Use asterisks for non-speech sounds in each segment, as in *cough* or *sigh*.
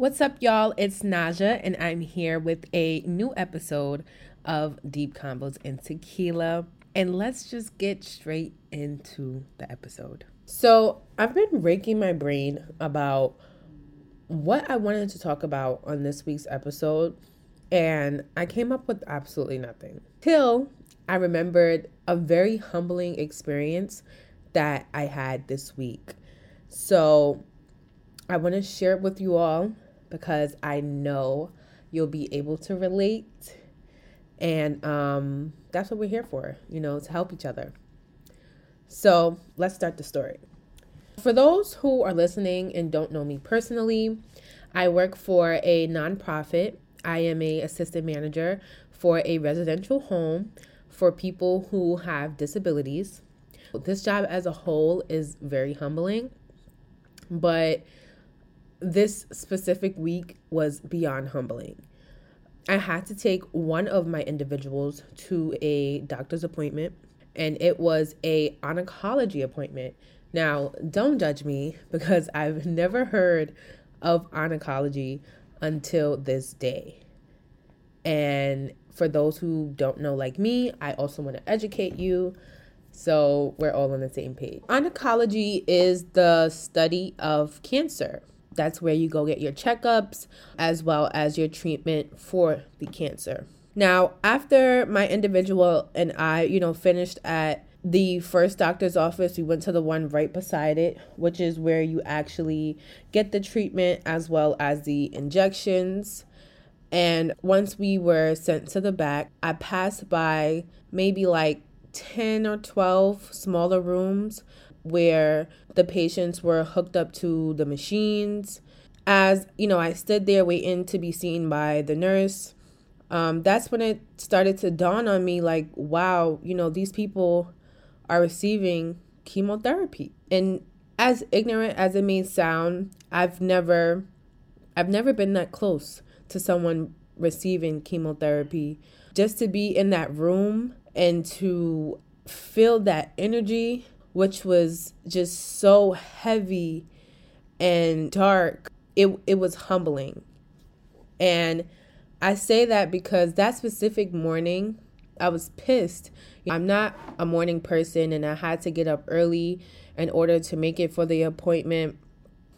What's up, y'all? It's Naja, and I'm here with a new episode of Deep Convos and Tequila. And let's just get straight into the episode. So, I've been raking my brain about what I wanted to talk about on this week's episode, and I came up with absolutely nothing. Till I remembered a very humbling experience that I had this week. So, I want to share it with you all because I know you'll be able to relate. And um, that's what we're here for, you know, to help each other. So let's start the story. For those who are listening and don't know me personally, I work for a nonprofit. I am a assistant manager for a residential home for people who have disabilities. This job as a whole is very humbling, but this specific week was beyond humbling. I had to take one of my individuals to a doctor's appointment, and it was a oncology appointment. Now, don't judge me because *laughs* I've never heard of oncology until this day. And for those who don't know, like me, I also want to educate you so we're all on the same page. Oncology is the study of cancer. That's where you go get your checkups as well as your treatment for the cancer. Now, after my individual and I, you know, finished at the first doctor's office, we went to the one right beside it, which is where you actually get the treatment as well as the injections. And once we were sent to the back, I passed by maybe like 10 or 12 smaller rooms where the patients were hooked up to the machines. As you know, I stood there waiting to be seen by the nurse. Um, that's when it started to dawn on me like, wow, you know, these people are receiving chemotherapy. And as ignorant as it may sound, I've never I've never been that close to someone receiving chemotherapy. Just to be in that room and to feel that energy which was just so heavy and dark. It it was humbling. And I say that because that specific morning, I was pissed. I'm not a morning person and I had to get up early in order to make it for the appointment.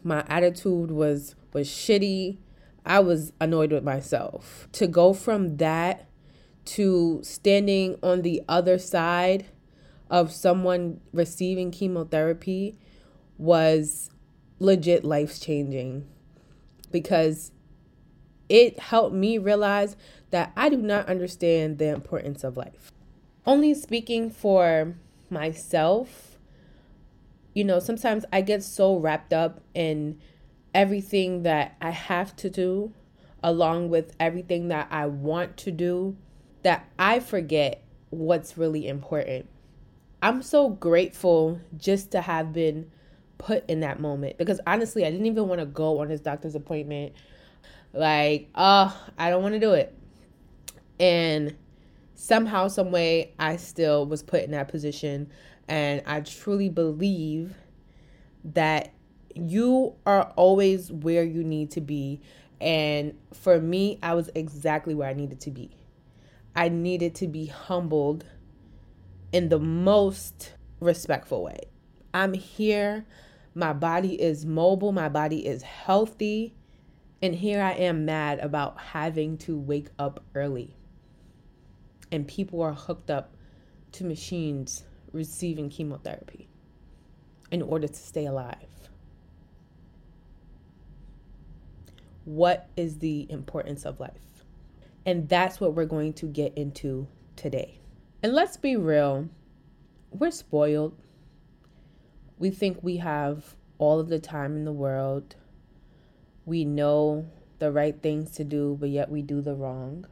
My attitude was was shitty. I was annoyed with myself. To go from that to standing on the other side of someone receiving chemotherapy was legit life changing because it helped me realize that I do not understand the importance of life. Only speaking for myself, you know, sometimes I get so wrapped up in everything that I have to do, along with everything that I want to do, that I forget what's really important. I'm so grateful just to have been put in that moment because honestly, I didn't even want to go on his doctor's appointment. Like, oh, I don't want to do it. And somehow, some way, I still was put in that position. And I truly believe that you are always where you need to be. And for me, I was exactly where I needed to be. I needed to be humbled in the most respectful way. I'm here. My body is mobile. My body is healthy. And here I am mad about having to wake up early. And people are hooked up to machines receiving chemotherapy in order to stay alive. What is the importance of life? And that's what we're going to get into today. And let's be real, we're spoiled. We think we have all of the time in the world. We know the right things to do, but yet we do the wrong.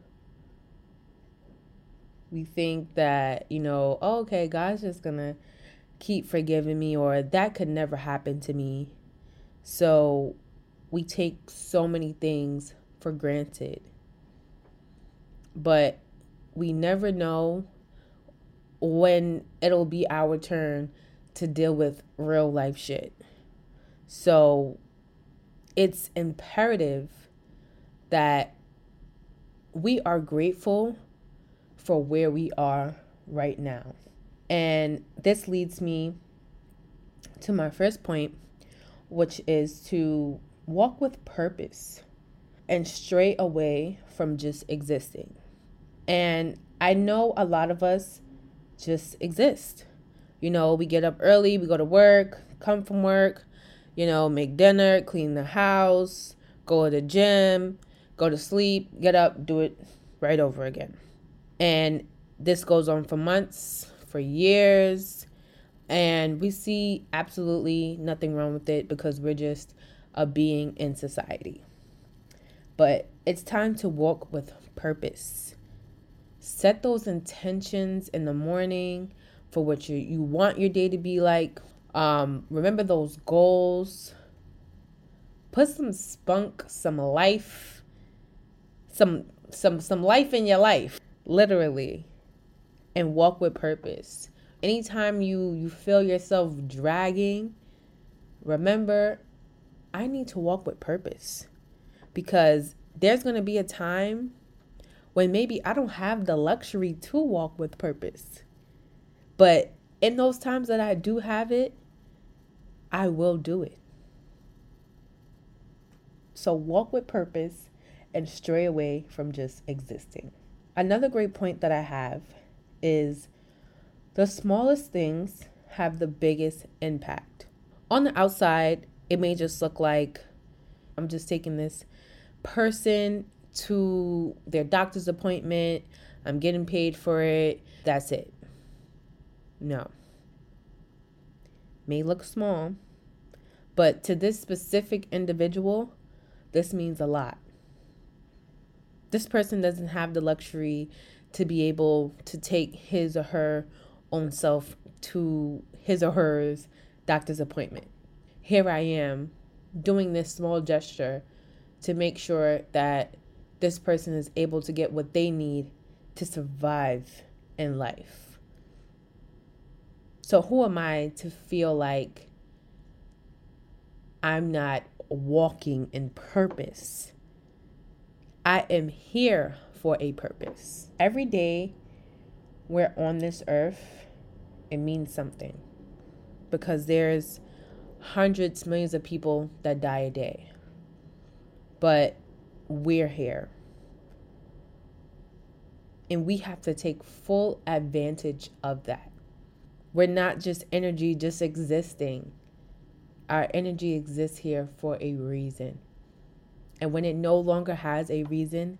We think that, you know, oh, okay, God's just going to keep forgiving me, or that could never happen to me. So we take so many things for granted. But we never know when it'll be our turn to deal with real life shit. So it's imperative that we are grateful for where we are right now. And this leads me to my first point, which is to walk with purpose and stray away from just existing. And I know a lot of us just exist. You know, we get up early, we go to work, come from work, you know, make dinner, clean the house, go to the gym, go to sleep, get up, do it right over again. And this goes on for months, for years, and we see absolutely nothing wrong with it because we're just a being in society. But it's time to walk with purpose. Set those intentions in the morning for what you, you want your day to be like. Um, remember those goals. Put some spunk, some life, some some some life in your life, literally, and walk with purpose. Anytime you you feel yourself dragging, remember, I need to walk with purpose because there's going to be a time when maybe I don't have the luxury to walk with purpose. But in those times that I do have it, I will do it. So walk with purpose and stray away from just existing. Another great point that I have is the smallest things have the biggest impact. On the outside, it may just look like I'm just taking this person to their doctor's appointment, I'm getting paid for it, that's it. No. May look small, but to this specific individual, this means a lot. This person doesn't have the luxury to be able to take his or her own self to his or hers doctor's appointment. Here I am doing this small gesture to make sure that this person is able to get what they need to survive in life. So, who am I to feel like I'm not walking in purpose? I am here for a purpose. Every day we're on this earth, it means something because there's hundreds, millions of people that die a day. But we're here. And we have to take full advantage of that. We're not just energy just existing. Our energy exists here for a reason. And when it no longer has a reason,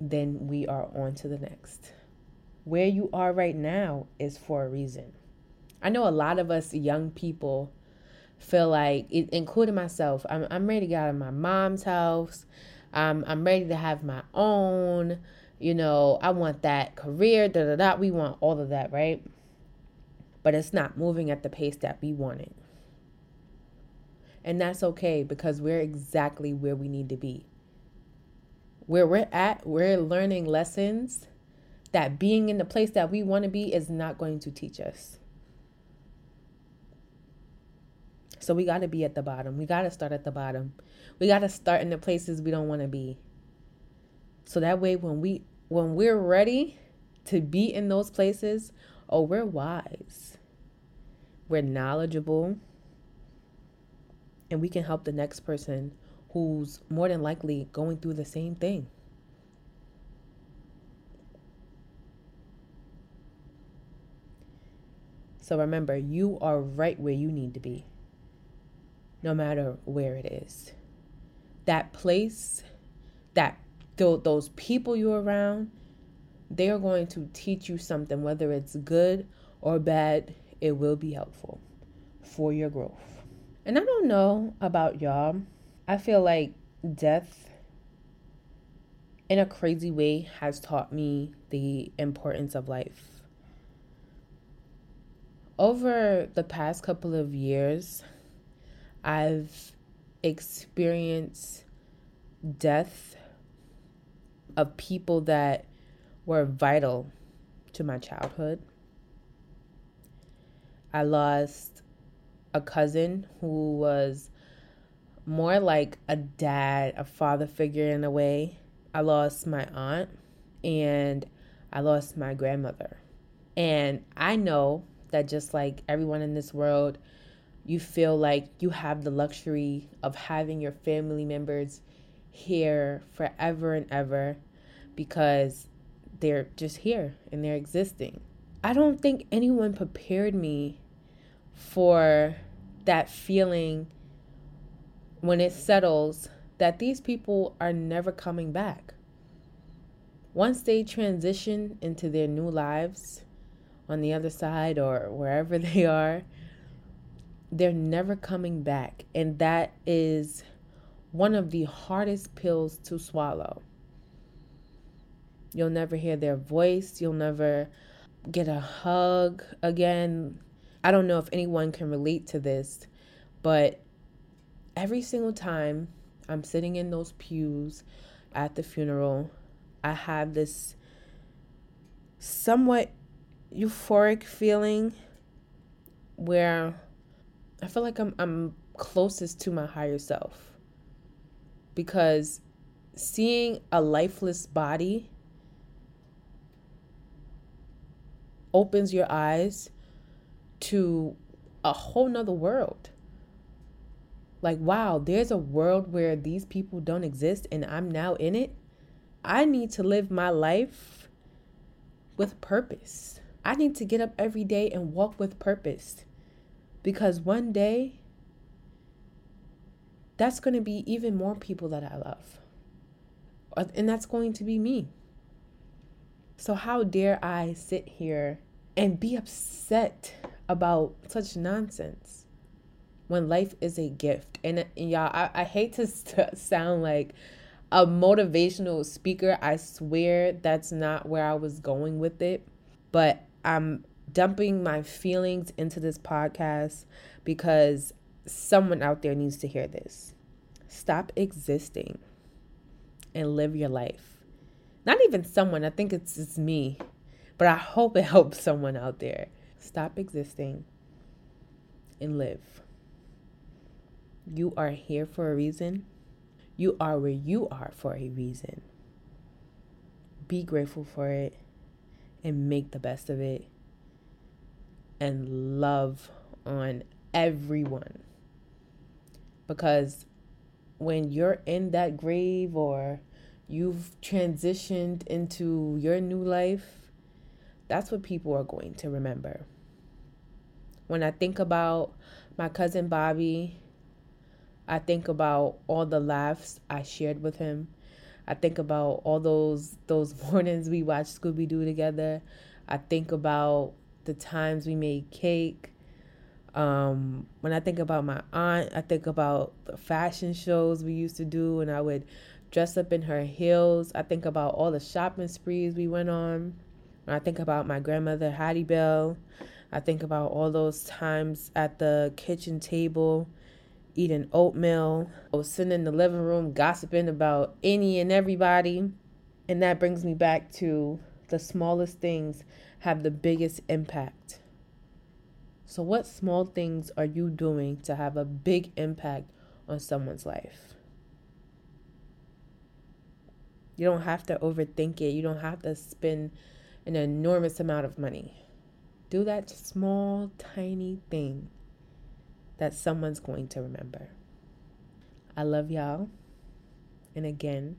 then we are on to the next. Where you are right now is for a reason. I know a lot of us young people feel like, including myself, I'm, I'm ready to get out of my mom's house. Um, I'm ready to have my own. You know, I want that career, da da da. We want all of that, right? but it's not moving at the pace that we want it. And that's okay because we're exactly where we need to be. Where we're at, we're learning lessons that being in the place that we want to be is not going to teach us. So we got to be at the bottom. We got to start at the bottom. We got to start in the places we don't want to be. So that way when we when we're ready to be in those places, oh, we're wise we're knowledgeable, and we can help the next person who's more than likely going through the same thing. So remember, you are right where you need to be, no matter where it is. That place, that those people you're around, they are going to teach you something, whether it's good or bad it will be helpful for your growth. And I don't know about y'all. I feel like death in a crazy way has taught me the importance of life. Over the past couple of years, I've experienced death of people that were vital to my childhood I lost a cousin who was more like a dad, a father figure in a way. I lost my aunt and I lost my grandmother. And I know that just like everyone in this world, you feel like you have the luxury of having your family members here forever and ever because they're just here and they're existing. I don't think anyone prepared me for that feeling when it settles that these people are never coming back. Once they transition into their new lives on the other side or wherever *laughs* they are, they're never coming back. And that is one of the hardest pills to swallow. You'll never hear their voice. You'll never get a hug again. I don't know if anyone can relate to this, but every single time I'm sitting in those pews at the funeral, I have this somewhat euphoric feeling where I feel like I'm I'm closest to my higher self. Because seeing a lifeless body opens your eyes to a whole nother world. Like, wow, there's a world where these people don't exist and I'm now in it. I need to live my life with purpose. I need to get up every day and walk with purpose. Because one day, that's going to be even more people that I love. Uh, and that's going to be me. So, how dare I sit here and be upset about such nonsense when life is a gift? And, and y'all, I, I hate to st- *laughs* sound like a motivational speaker. I swear that's not where I was going with it. But I'm dumping my feelings into this podcast because someone out there needs to hear this. Stop existing and live your life. Not even someone, I think it's, it's me, but I hope it *laughs* helps someone out there. Stop existing and live. You are here for a reason. You are where you are for a reason. Be grateful for it and make the best of it and love on everyone. Because when you're in that grave or you've transitioned into your new life, that's what people are going to remember. When I think about my cousin Bobby, I think about all the laughs I shared with him. I think about all those those *laughs* mornings we watched Scooby Doo together. I think about the times we made cake. Um, when I think about my aunt, I think about the fashion shows we used to do, and I would dress up in her heels. I think about all the shopping sprees we went on. I think about my grandmother, Hattie Bell, I think about all those times at the kitchen table eating oatmeal. or sitting in the living room gossiping about any and everybody. And that brings me back to the smallest things have the biggest impact. So, what small things are you doing to have a big impact on someone's life? You don't have to overthink it. You don't have to spend an enormous amount of money. Do that small, tiny thing that someone's going to remember. I love y'all. And again,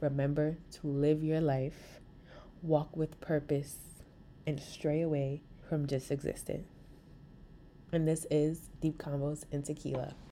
remember to live your life, walk with purpose, and stray away from just existing. And this is Deep Convos and Tequila.